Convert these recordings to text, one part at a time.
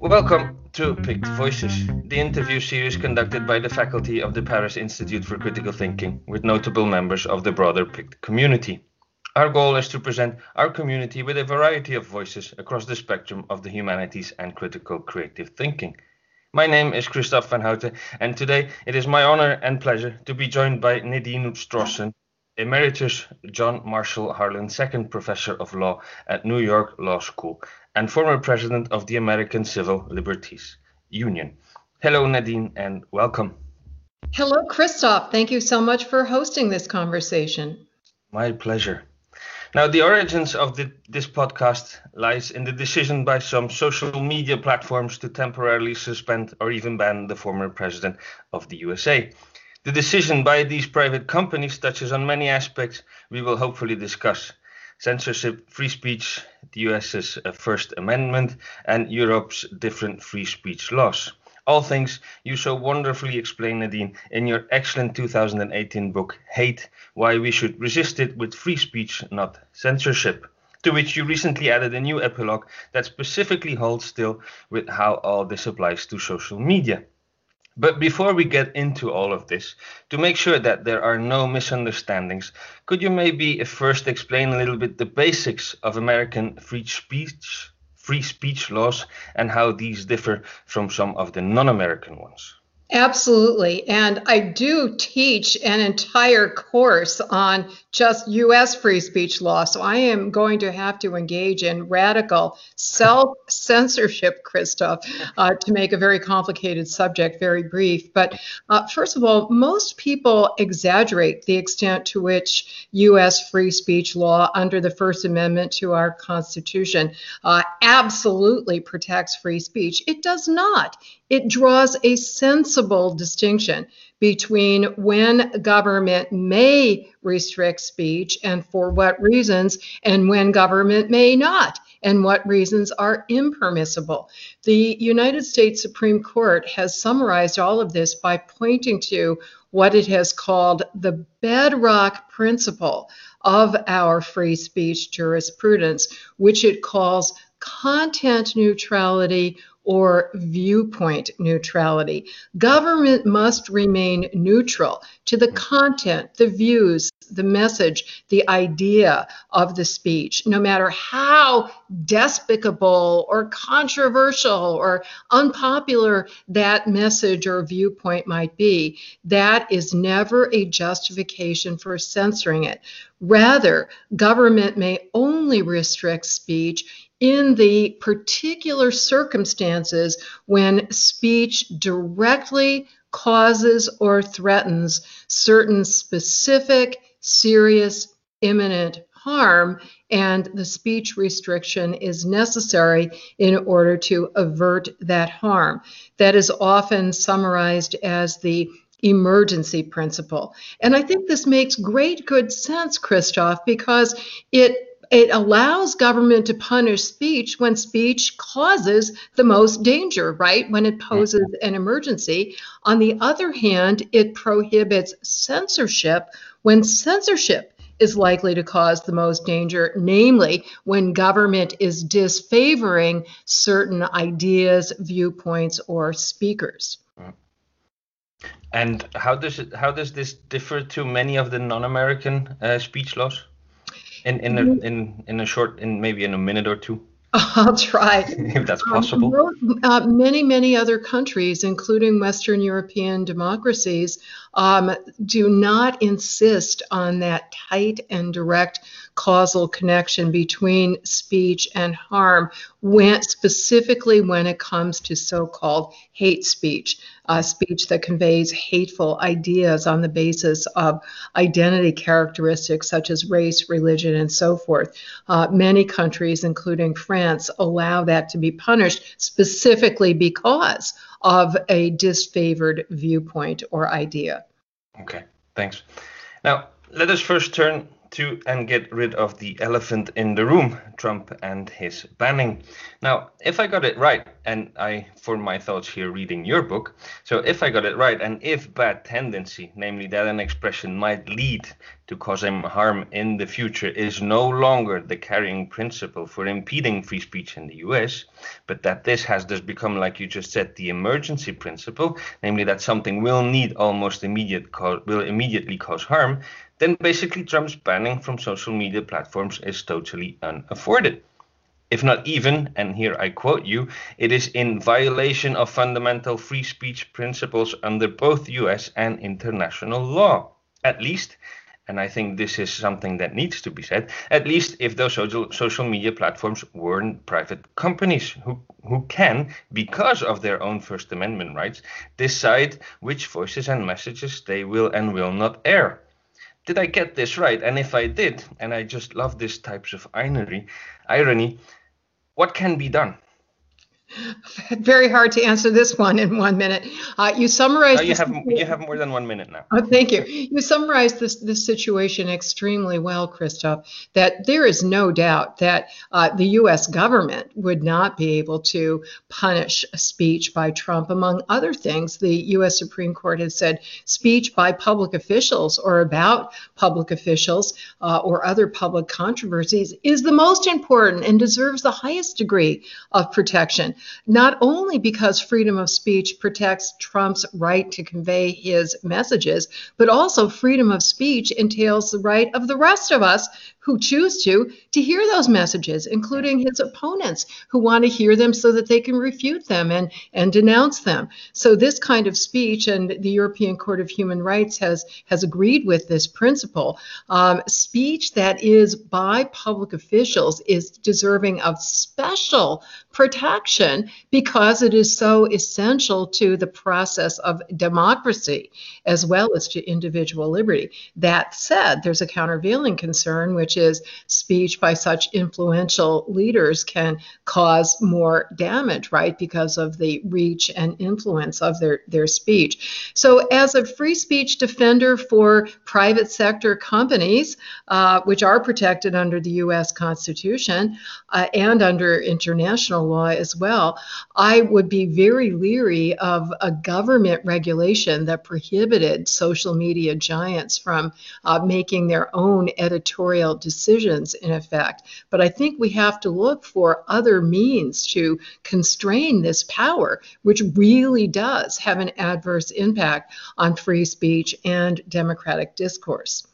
Welcome to PICT Voices, the interview series conducted by the faculty of the Paris Institute for Critical Thinking with notable members of the broader PICT community. Our goal is to present our community with a variety of voices across the spectrum of the humanities and critical creative thinking. My name is Christoph van Houten, and today it is my honor and pleasure to be joined by Nadine Strossen, Emeritus John Marshall Harlan Second Professor of Law at New York Law School and former President of the American Civil Liberties Union. Hello, Nadine, and welcome. Hello, Christoph. Thank you so much for hosting this conversation. My pleasure. Now, the origins of the, this podcast lies in the decision by some social media platforms to temporarily suspend or even ban the former president of the USA. The decision by these private companies touches on many aspects we will hopefully discuss censorship, free speech, the US's uh, First Amendment, and Europe's different free speech laws. All things you so wonderfully explain, Nadine, in your excellent 2018 book, Hate Why We Should Resist It with Free Speech, Not Censorship, to which you recently added a new epilogue that specifically holds still with how all this applies to social media. But before we get into all of this, to make sure that there are no misunderstandings, could you maybe uh, first explain a little bit the basics of American free speech free speech laws and how these differ from some of the non American ones. Absolutely. And I do teach an entire course on just US free speech law. So I am going to have to engage in radical self censorship, Christoph, uh, to make a very complicated subject very brief. But uh, first of all, most people exaggerate the extent to which US free speech law under the First Amendment to our Constitution uh, absolutely protects free speech. It does not it draws a sensible distinction between when government may restrict speech and for what reasons, and when government may not, and what reasons are impermissible. The United States Supreme Court has summarized all of this by pointing to what it has called the bedrock principle of our free speech jurisprudence, which it calls content neutrality or viewpoint neutrality. Government must remain neutral to the content, the views, the message, the idea of the speech, no matter how despicable or controversial or unpopular that message or viewpoint might be. That is never a justification for censoring it. Rather, government may only restrict speech in the particular circumstances when speech directly causes or threatens certain specific, serious, imminent harm, and the speech restriction is necessary in order to avert that harm. That is often summarized as the emergency principle. And I think this makes great good sense, Christoph, because it it allows government to punish speech when speech causes the most danger, right? When it poses an emergency. On the other hand, it prohibits censorship when censorship is likely to cause the most danger, namely when government is disfavoring certain ideas, viewpoints, or speakers. And how does it how does this differ to many of the non-American uh, speech laws? In in a, mm-hmm. in in a short in maybe in a minute or two I'll try. if that's possible. Um, uh, many, many other countries, including Western European democracies, um, do not insist on that tight and direct causal connection between speech and harm, when, specifically when it comes to so called hate speech, uh, speech that conveys hateful ideas on the basis of identity characteristics such as race, religion, and so forth. Uh, many countries, including France, allow that to be punished specifically because of a disfavored viewpoint or idea. Okay, thanks. Now, let us first turn to and get rid of the elephant in the room, Trump and his banning. Now, if I got it right, and I form my thoughts here reading your book, so if I got it right, and if bad tendency, namely that an expression might lead to causing harm in the future, is no longer the carrying principle for impeding free speech in the US, but that this has thus become, like you just said, the emergency principle, namely that something will need almost immediate co- will immediately cause harm, then basically Trump's banning from social media platforms is totally unafforded. If not even, and here I quote you, it is in violation of fundamental free speech principles under both US and international law. At least, and I think this is something that needs to be said, at least if those social, social media platforms weren't private companies who, who can, because of their own First Amendment rights, decide which voices and messages they will and will not air did I get this right? And if I did, and I just love this types of irony, irony, what can be done? Very hard to answer this one in one minute. Uh, you summarized. No, you have you have more than one minute now. Oh, thank you. You summarized this this situation extremely well, Christoph. That there is no doubt that uh, the U.S. government would not be able to punish speech by Trump, among other things. The U.S. Supreme Court has said speech by public officials or about public officials uh, or other public controversies is the most important and deserves the highest degree of protection not only because freedom of speech protects Trump's right to convey his messages, but also freedom of speech entails the right of the rest of us who choose to to hear those messages, including his opponents who want to hear them so that they can refute them and, and denounce them. So this kind of speech, and the European Court of Human Rights has has agreed with this principle. Um, speech that is by public officials is deserving of special protection because it is so essential to the process of democracy as well as to individual liberty. That said, there's a countervailing concern, which is speech by such influential leaders can cause more damage, right, because of the reach and influence of their, their speech. So, as a free speech defender for private sector companies, uh, which are protected under the U.S. Constitution uh, and under international law as well, I would be very leery of a government regulation that prohibited social media giants from uh, making their own editorial decisions, in effect. But I think we have to look for other means to constrain this power, which really does have an adverse impact on free speech and democratic discourse.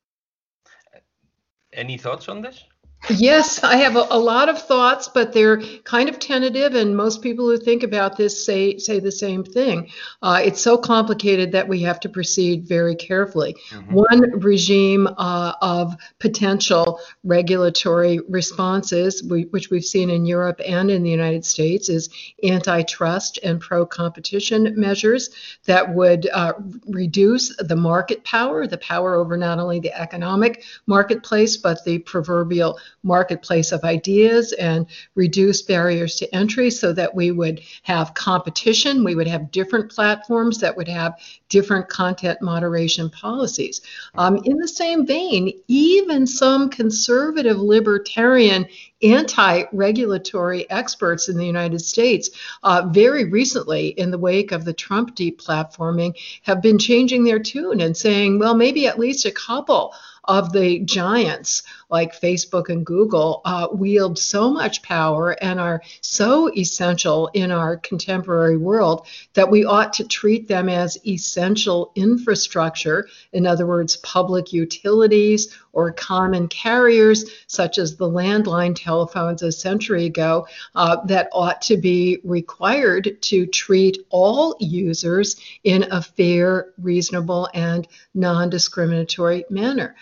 Any thoughts on this? Yes, I have a, a, lot of thoughts, but they're kind of tentative, and most people who think about this say say the same thing. Uh, it's so complicated that we have to proceed very carefully. Mm-hmm. One regime uh, of potential regulatory responses, we, which we've seen in Europe and in the United States, is antitrust and pro-competition measures that would uh, reduce the market power, the power over not only the economic marketplace but the proverbial marketplace of ideas and reduce barriers to entry so that we would have competition. We would have different platforms that would have different content moderation policies. Um, in the same vein, even some conservative libertarian anti regulatory experts in the United States, uh, very recently, in the wake of the Trump deplatforming, have been changing their tune and saying, well, maybe at least a couple of the giants like Facebook and Google uh, wield so much power and are so essential in our contemporary world that we ought to treat them as essential infrastructure, in other words, public utilities or common carriers, such as the landline telephones a century ago, uh, that ought to be required to treat all users in a fair, reasonable, and non discriminatory manner.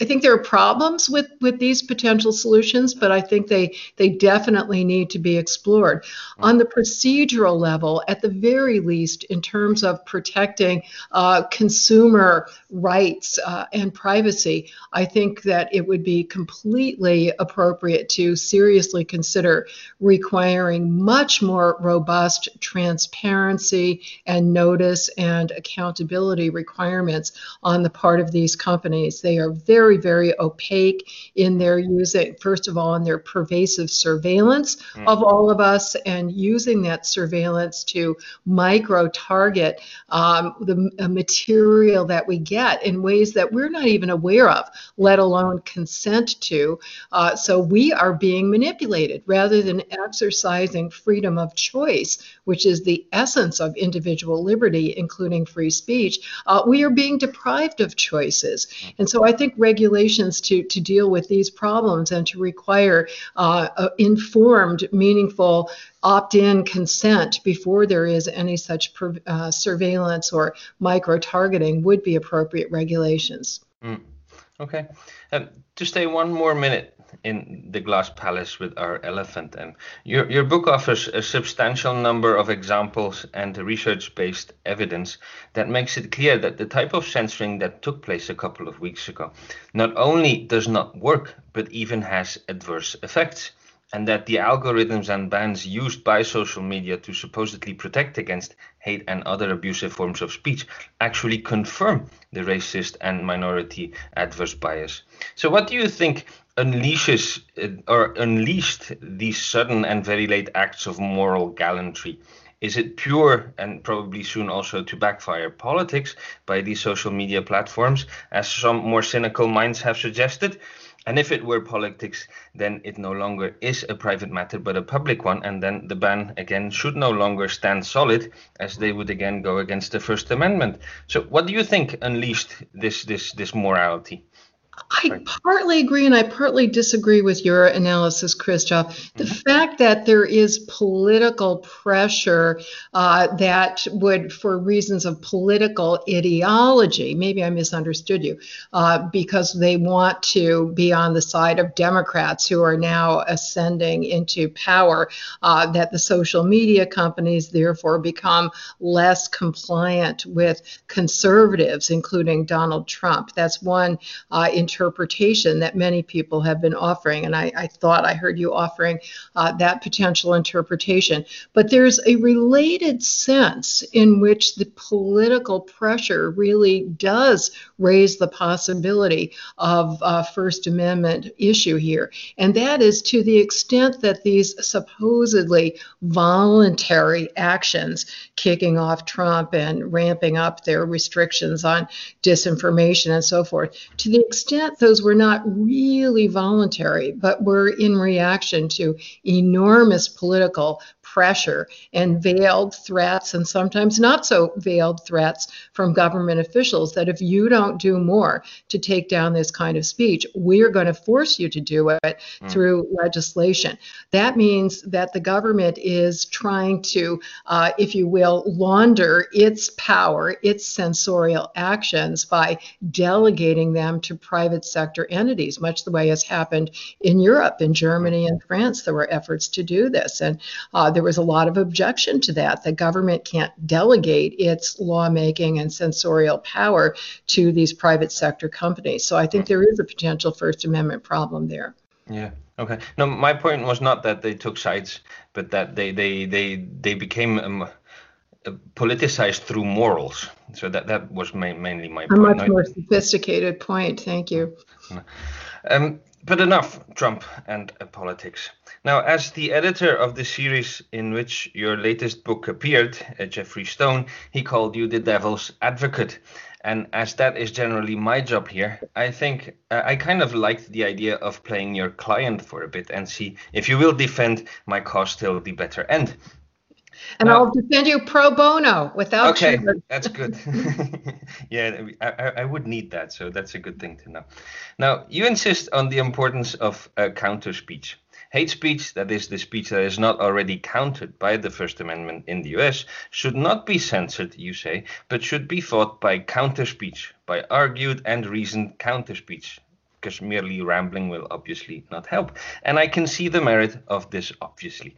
I think there are problems with, with these potential solutions, but I think they, they definitely need to be explored. On the procedural level, at the very least, in terms of protecting uh, consumer rights uh, and privacy, I think that it would be completely appropriate to seriously consider requiring much more robust transparency and notice and accountability requirements on the part of these companies. They are very very, very opaque in their using, first of all, in their pervasive surveillance mm. of all of us and using that surveillance to micro target um, the material that we get in ways that we're not even aware of, let alone consent to. Uh, so we are being manipulated rather than exercising freedom of choice, which is the essence of individual liberty, including free speech. Uh, we are being deprived of choices. And so I think regulations to, to deal with these problems and to require uh, informed, meaningful opt in consent before there is any such uh, surveillance or micro targeting would be appropriate regulations. Mm. Okay. Um, to stay one more minute in the glass palace with our elephant. And your, your book offers a substantial number of examples and research based evidence that makes it clear that the type of censoring that took place a couple of weeks ago not only does not work, but even has adverse effects and that the algorithms and bans used by social media to supposedly protect against hate and other abusive forms of speech actually confirm the racist and minority adverse bias. So, what do you think unleashes or unleashed these sudden and very late acts of moral gallantry? Is it pure and probably soon also to backfire politics by these social media platforms, as some more cynical minds have suggested? And if it were politics, then it no longer is a private matter but a public one, and then the ban again should no longer stand solid, as they would again go against the First Amendment. So, what do you think unleashed this this this morality? I partly agree and I partly disagree with your analysis, Christoph. The mm-hmm. fact that there is political pressure uh, that would, for reasons of political ideology, maybe I misunderstood you, uh, because they want to be on the side of Democrats who are now ascending into power, uh, that the social media companies therefore become less compliant with conservatives, including Donald Trump. That's one uh, interpretation that many people have been offering. And I, I thought I heard you offering uh, that potential interpretation. But there's a related sense in which the political pressure really does raise the possibility of a First Amendment issue here. And that is to the extent that these supposedly voluntary actions, kicking off Trump and ramping up their restrictions on disinformation and so forth, to the extent extent those were not really voluntary, but were in reaction to enormous political pressure and veiled threats, and sometimes not so veiled threats from government officials that if you don't do more to take down this kind of speech, we're going to force you to do it mm. through legislation. That means that the government is trying to, uh, if you will, launder its power, its censorial actions by delegating them to private sector entities, much the way has happened in Europe, in Germany, and France. There were efforts to do this. And uh, there was a lot of objection to that. The government can't delegate its lawmaking and censorial power to these private sector companies. So I think there is a potential First Amendment problem there. Yeah. Okay. No, my point was not that they took sides, but that they they they they became um, politicized through morals. So that that was ma- mainly my point. A much more sophisticated point. Thank you. Um, but enough Trump and uh, politics. Now, as the editor of the series in which your latest book appeared, uh, Geoffrey Stone, he called you the devil's advocate. And as that is generally my job here, I think uh, I kind of liked the idea of playing your client for a bit and see if you will defend my cause till the better end. And I'll defend you pro bono without. Okay, that's good. yeah, I, I, would need that, so that's a good thing to know. Now, you insist on the importance of uh, counter speech. Hate speech, that is the speech that is not already countered by the First Amendment in the US, should not be censored, you say, but should be fought by counter speech, by argued and reasoned counter speech, because merely rambling will obviously not help. And I can see the merit of this, obviously.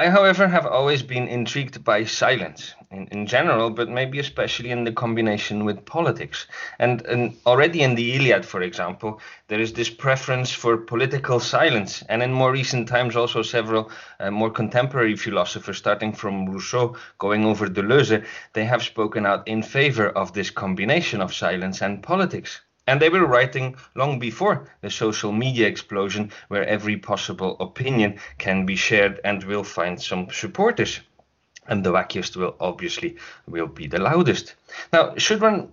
I, however, have always been intrigued by silence in, in general, but maybe especially in the combination with politics. And, and already in the Iliad, for example, there is this preference for political silence. And in more recent times, also several uh, more contemporary philosophers, starting from Rousseau, going over Deleuze, they have spoken out in favor of this combination of silence and politics. And they were writing long before the social media explosion, where every possible opinion can be shared and will find some supporters. And the wackiest will obviously will be the loudest. Now, should one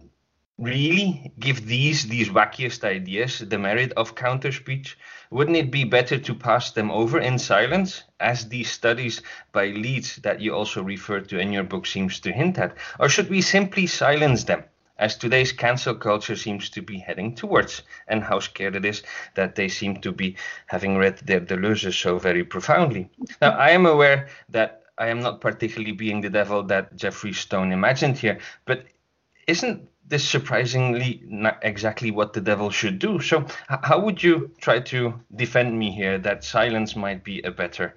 really give these these wackiest ideas the merit of counter speech? Wouldn't it be better to pass them over in silence, as these studies by Leeds that you also refer to in your book seems to hint at? Or should we simply silence them? As today's cancel culture seems to be heading towards, and how scared it is that they seem to be having read their Deleuze so very profoundly. Now, I am aware that I am not particularly being the devil that Geoffrey Stone imagined here, but isn't this surprisingly not exactly what the devil should do? So, how would you try to defend me here that silence might be a better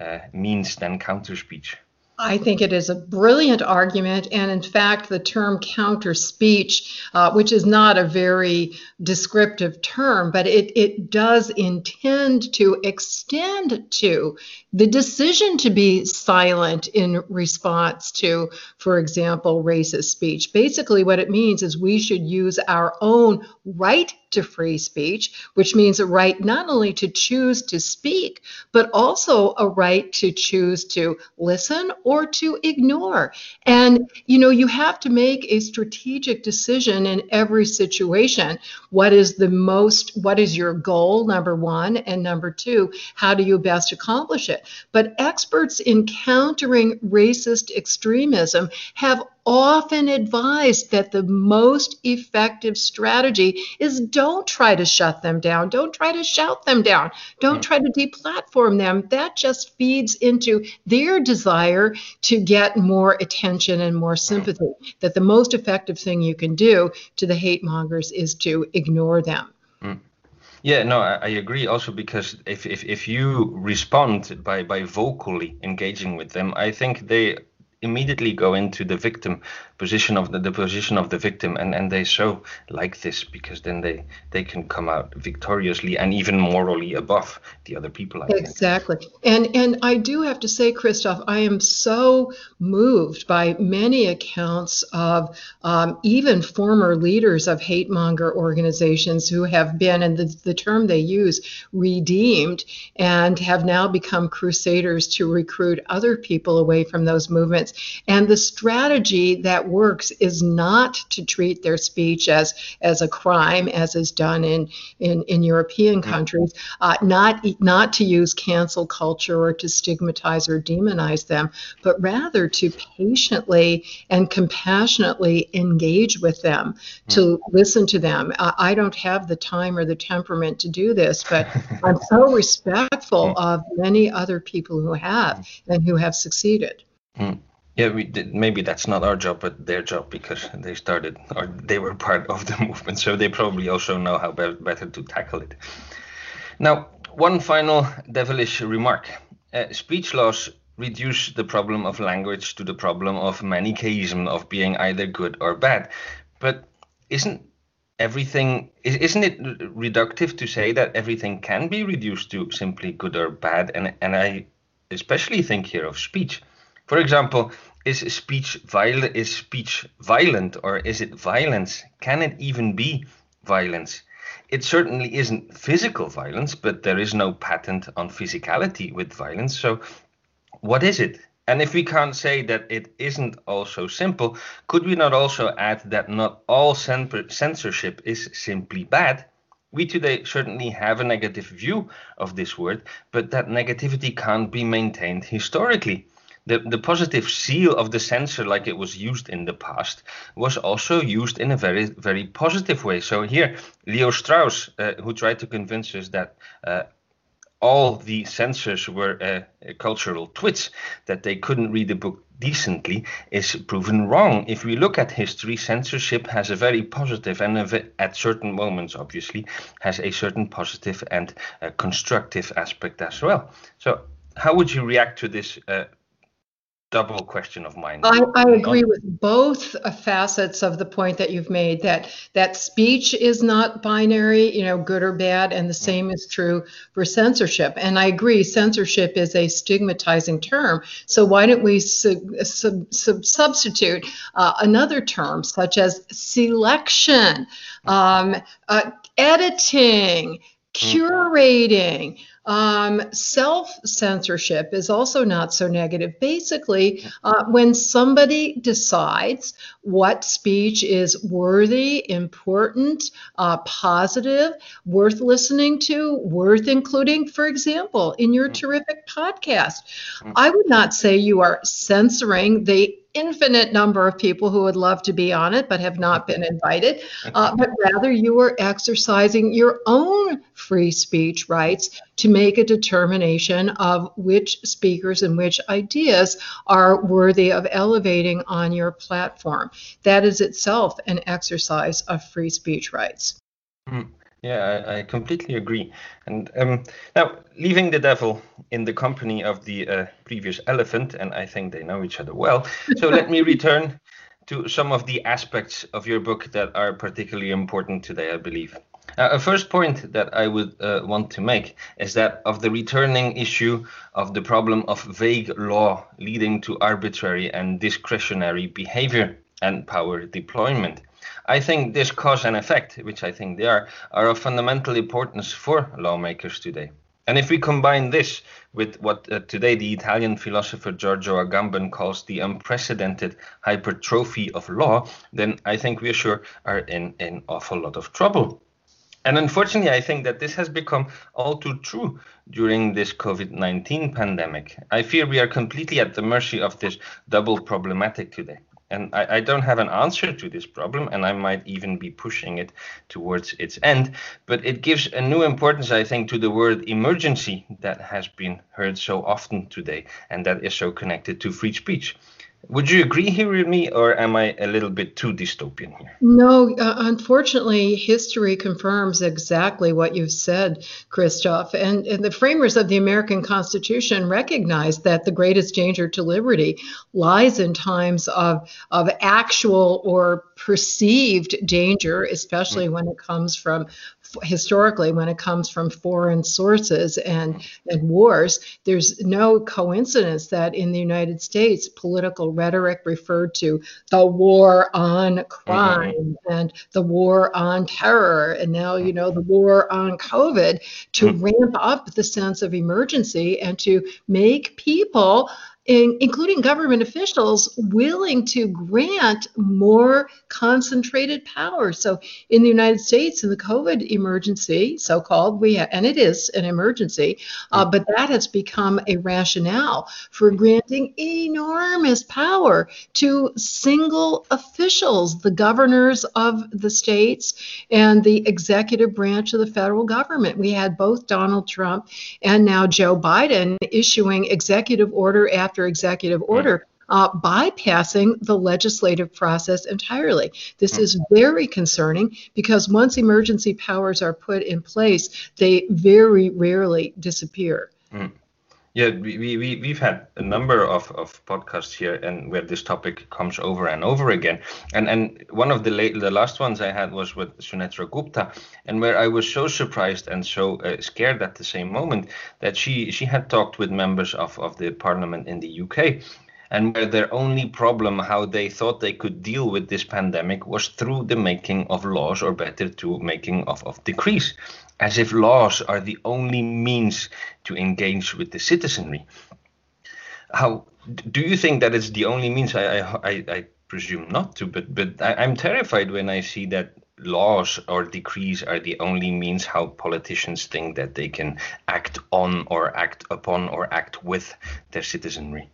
uh, means than counter speech? I think it is a brilliant argument. And in fact, the term counter speech, uh, which is not a very descriptive term, but it, it does intend to extend to the decision to be silent in response to, for example, racist speech. Basically, what it means is we should use our own right to free speech, which means a right not only to choose to speak, but also a right to choose to listen or to ignore. And, you know, you have to make a strategic decision in every situation. What is the most, what is your goal, number one? And number two, how do you best accomplish it? But experts in countering racist extremism have often advised that the most effective strategy is don't try to shut them down. Don't try to shout them down. Don't try to deplatform them. That just feeds into their desire to get more attention and more sympathy. That the most effective thing you can do to the hate mongers is to ignore them. Mm. Yeah, no, I, I, agree. Also, because if, if if you respond by by vocally engaging with them, I think they immediately go into the victim position of the, the position of the victim and and they so like this because then they they can come out victoriously and even morally above the other people I exactly think. and and i do have to say christoph i am so moved by many accounts of um, even former leaders of hate monger organizations who have been and the, the term they use redeemed and have now become crusaders to recruit other people away from those movements and the strategy that works is not to treat their speech as as a crime, as is done in in, in European countries. Uh, not not to use cancel culture or to stigmatize or demonize them, but rather to patiently and compassionately engage with them, to mm-hmm. listen to them. I, I don't have the time or the temperament to do this, but I'm so respectful mm. of many other people who have mm. and who have succeeded. Mm. Yeah, we did, maybe that's not our job, but their job because they started or they were part of the movement, so they probably also know how be- better to tackle it. Now, one final devilish remark: uh, speech laws reduce the problem of language to the problem of Manichaeism of being either good or bad, but isn't everything isn't it reductive to say that everything can be reduced to simply good or bad? And and i especially think here of speech for example, is speech violent? Is speech violent or is it violence? Can it even be violence? It certainly isn't physical violence, but there is no patent on physicality with violence. So, what is it? And if we can't say that it isn't also simple, could we not also add that not all censorship is simply bad? We today certainly have a negative view of this word, but that negativity can't be maintained historically the, the positive seal of the censor, like it was used in the past, was also used in a very, very positive way. So here, Leo Strauss, uh, who tried to convince us that uh, all the censors were uh, cultural twits, that they couldn't read the book decently, is proven wrong. If we look at history, censorship has a very positive and a, at certain moments, obviously, has a certain positive and uh, constructive aspect as well. So, how would you react to this uh, double question of mine. I, I agree with both facets of the point that you've made that that speech is not binary, you know, good or bad, and the same is true for censorship. And I agree, censorship is a stigmatizing term. So why don't we sub, sub, sub, substitute uh, another term such as selection, um, uh, editing, hmm. curating. Um, Self censorship is also not so negative. Basically, uh, when somebody decides what speech is worthy, important, uh, positive, worth listening to, worth including, for example, in your terrific podcast. I would not say you are censoring the infinite number of people who would love to be on it but have not been invited, uh, but rather you are exercising your own free speech rights to make a determination of which speakers and which ideas are worthy of elevating on your platform. That is itself an exercise of free speech rights. Mm. Yeah, I, I, completely agree. And um, now, leaving the devil in the company of the uh, previous elephant, and I think they know each other well. So let me return to some of the aspects of your book that are particularly important today, I believe. Uh, a first point that I would uh, want to make is that of the returning issue of the problem of vague law leading to arbitrary and discretionary behavior and power deployment. I think this cause and effect, which I think they are, are of fundamental importance for lawmakers today. And if we combine this with what uh, today the Italian philosopher Giorgio Agamben calls the unprecedented hypertrophy of law, then I think we sure are in an awful lot of trouble. And unfortunately, I think that this has become all too true during this COVID 19 pandemic. I fear we are completely at the mercy of this double problematic today. And I, I, don't have an answer to this problem, and I might even be pushing it towards its end. But it gives a new importance, I think, to the word emergency that has been heard so often today, and that is so connected to free speech. Would you agree here with me, or am I a little bit too dystopian here? No, uh, unfortunately, history confirms exactly what you've said, Christoph. And, and, the framers of the American Constitution recognized that the greatest danger to liberty lies in times of, of actual or perceived danger, especially mm. when it comes from historically when it comes from foreign sources and, and wars. There's no coincidence that in the United States, political rhetoric referred to the war on crime mm-hmm. and the war on terror, and now, you know, the war on COVID to mm-hmm. ramp up the sense of emergency and to make people in, including government officials, willing to grant more concentrated power. So, in the United States, in the COVID emergency, so called, we and it is an emergency, uh, but that has become a rationale for granting enormous power to single officials, the governors of the states and the executive branch of the federal government. We had both Donald Trump and now Joe Biden issuing executive order after after executive order. Uh, bypassing the legislative process entirely. This is very concerning because once emergency powers are put in place, they very rarely disappear. Mm. Yeah, we, we, we've had a number of, of podcasts here and where this topic comes over and over again. And and one of the late, the last ones I had was with Sunetra Gupta, and where I was so surprised and so uh, scared at the same moment that she, she had talked with members of, of the parliament in the UK and where their only problem how they thought they could deal with this pandemic was through the making of laws or better to making of, of decrees as if laws are the only means to engage with the citizenry. How do you think that it's the only means? I i, I presume not to but but I, i'm terrified when i see that laws or decrees are the only means how politicians think that they can act on or act upon or act with their citizenry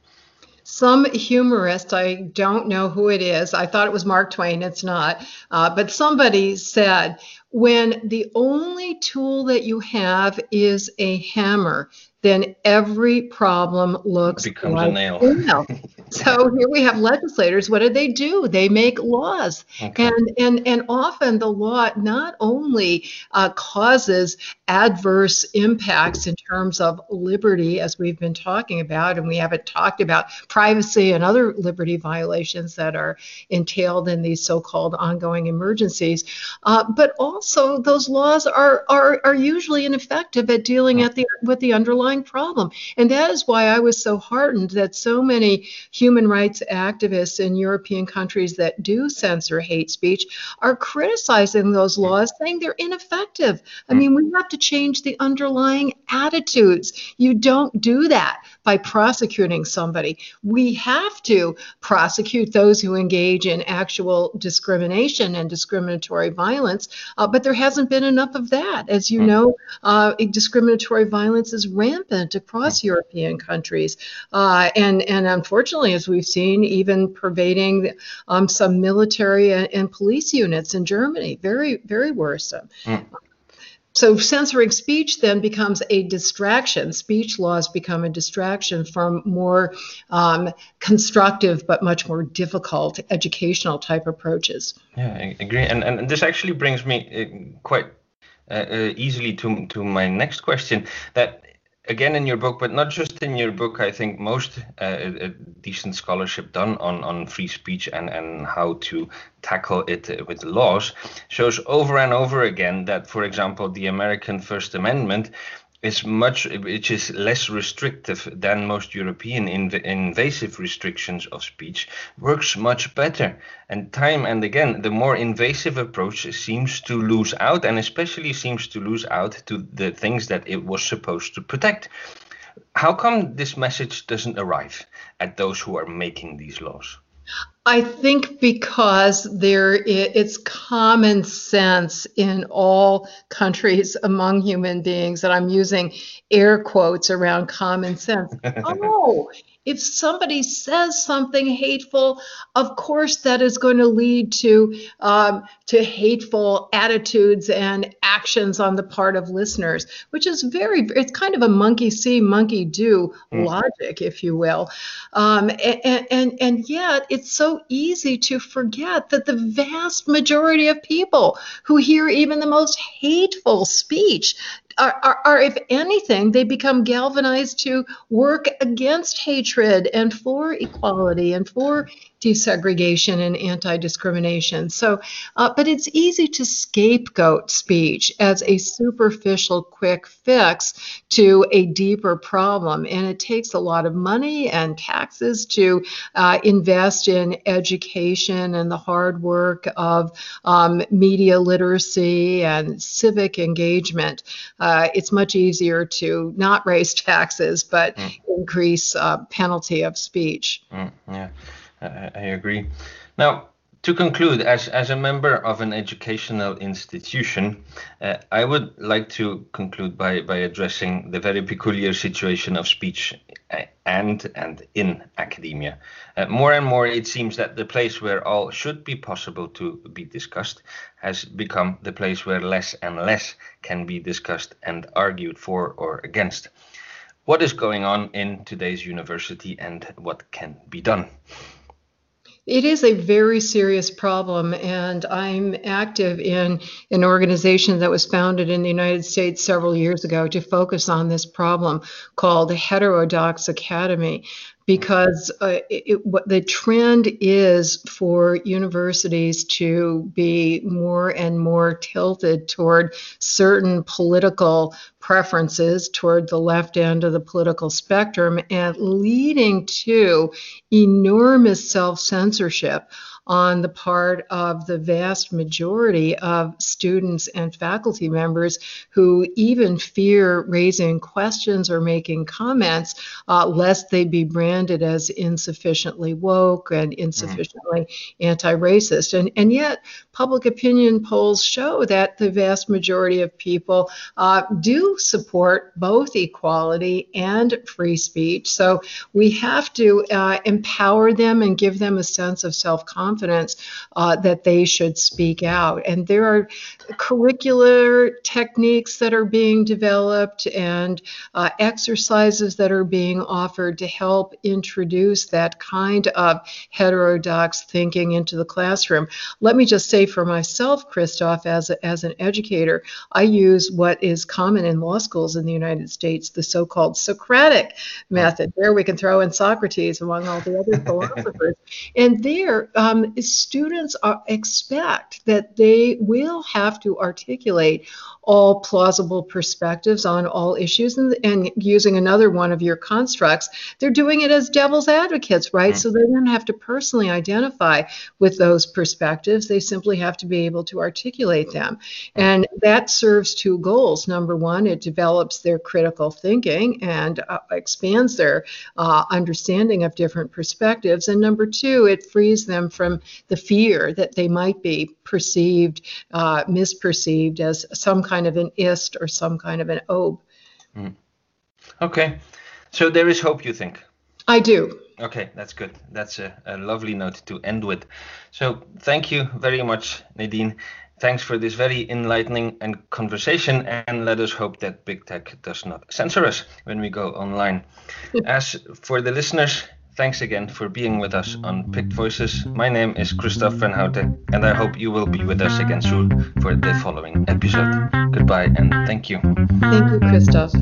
some humorist, I don't know who it is, I thought it was Mark Twain, it's not, uh, but somebody said, when the only tool that you have is a hammer, then every problem looks becomes like a nail. So here we have legislators. What do they do? They make laws, okay. and and and often the law not only uh, causes adverse impacts in terms of liberty, as we've been talking about, and we haven't talked about privacy and other liberty violations that are entailed in these so-called ongoing emergencies, uh, but also those laws are are are usually ineffective at dealing at the with the underlying problem, and that is why I was so heartened that so many human rights activists in European countries that do censor hate speech are criticizing those laws, saying they're ineffective. I mean, we have to change the underlying attitudes. You don't do that by prosecuting somebody. We have to prosecute those who engage in actual discrimination and discriminatory violence, uh, but there hasn't been enough of that. As you know, uh, discriminatory violence is rampant across European countries. Uh, and, and unfortunately, as we've seen, even pervading um, some military and, and, police units in Germany. Very, very worrisome. Mm. So censoring speech then becomes a distraction. Speech laws become a distraction from more um, constructive but much more difficult educational type approaches. Yeah, I agree. And, and this actually brings me uh, quite uh, uh, easily to, to my next question that again in your book, but not just in your book. I think most uh, decent scholarship done on, on free speech and, and how to tackle it with laws shows over and over again that, for example, the American First Amendment is much which is less restrictive than most European inv- invasive restrictions of speech works much better. And time and again the more invasive approach seems to lose out and especially seems to lose out to the things that it was supposed to protect. How come this message doesn't arrive at those who are making these laws I think because there it's common sense in all countries among human beings, and I'm using air quotes around common sense. oh, if somebody says something hateful, of course that is going to lead to um, to hateful attitudes and actions on the part of listeners, which is very it's kind of a monkey see, monkey do mm. logic, if you will. Um, and, and and yet it's so easy to forget that the vast majority of people who hear even the most hateful speech are, are, if anything, they become galvanized to work against hatred and for equality and for desegregation and anti-discrimination. So, uh, but it's easy to scapegoat speech as a superficial quick fix to a deeper problem, and it takes a lot of money and taxes to uh, invest in education and the hard work of um, media literacy and civic engagement. Uh, it's much easier to not raise taxes but mm. increase uh, penalty of speech. Mm, yeah. I, I agree. Now, to conclude, as, as a member of an educational institution, uh, I would like to conclude by, by addressing the very peculiar situation of speech uh, and and in academia. Uh, more and more, it seems that the place where all should be possible to be discussed has become the place where less and less can be discussed and argued for or against. What is going on in today's university and what can be done? It is a very serious problem, and I'm active in an organization that was founded in the United States several years ago to focus on this problem called Heterodox Academy because uh, it, what the trend is for universities to be more and more tilted toward certain political preferences toward the left end of the political spectrum and leading to enormous self censorship on the part of the vast majority of students and faculty members who even fear raising questions or making comments uh, lest they be branded as insufficiently woke and insufficiently mm. anti-racist. And, and yet, public opinion polls show that the vast majority of people uh, do support both equality and free speech. So we have to uh, empower them and give them a sense of self confidence uh, that they should speak out. And there are curricular techniques that are being developed and uh, exercises that are being offered to help introduce that kind of heterodox thinking into the classroom. Let me just say for myself, Christoph, as, a, as an educator, I use what is common in law schools in the United States, the so called Socratic method. There we can throw in Socrates among all the other philosophers. And there, um, students are, expect that they will have to articulate all plausible perspectives on all issues. And, and using another one of your constructs, they're doing it as devil's advocates, right? Mm-hmm. So they don't have to personally identify with those perspectives. They simply have to be able to articulate them. And that serves two goals. Number one, it develops their critical thinking and uh, expands their uh, understanding of different perspectives. And number two, it frees them from the fear that they might be perceived, uh, misperceived as some kind of an ist or some kind of an ob. Mm. Okay, so there is hope, you think? I do. Okay, that's good. That's a, a lovely note to end with. So thank you very much, Nadine. Thanks for this very enlightening and conversation, and let us hope that big tech does not censor us when we go online. As for the listeners, Thanks again for being with us on PICT Voices. My name is Christoph Van Houten, and I hope you will be with us again soon for the following episode. Goodbye and thank you. Thank you, Christoph.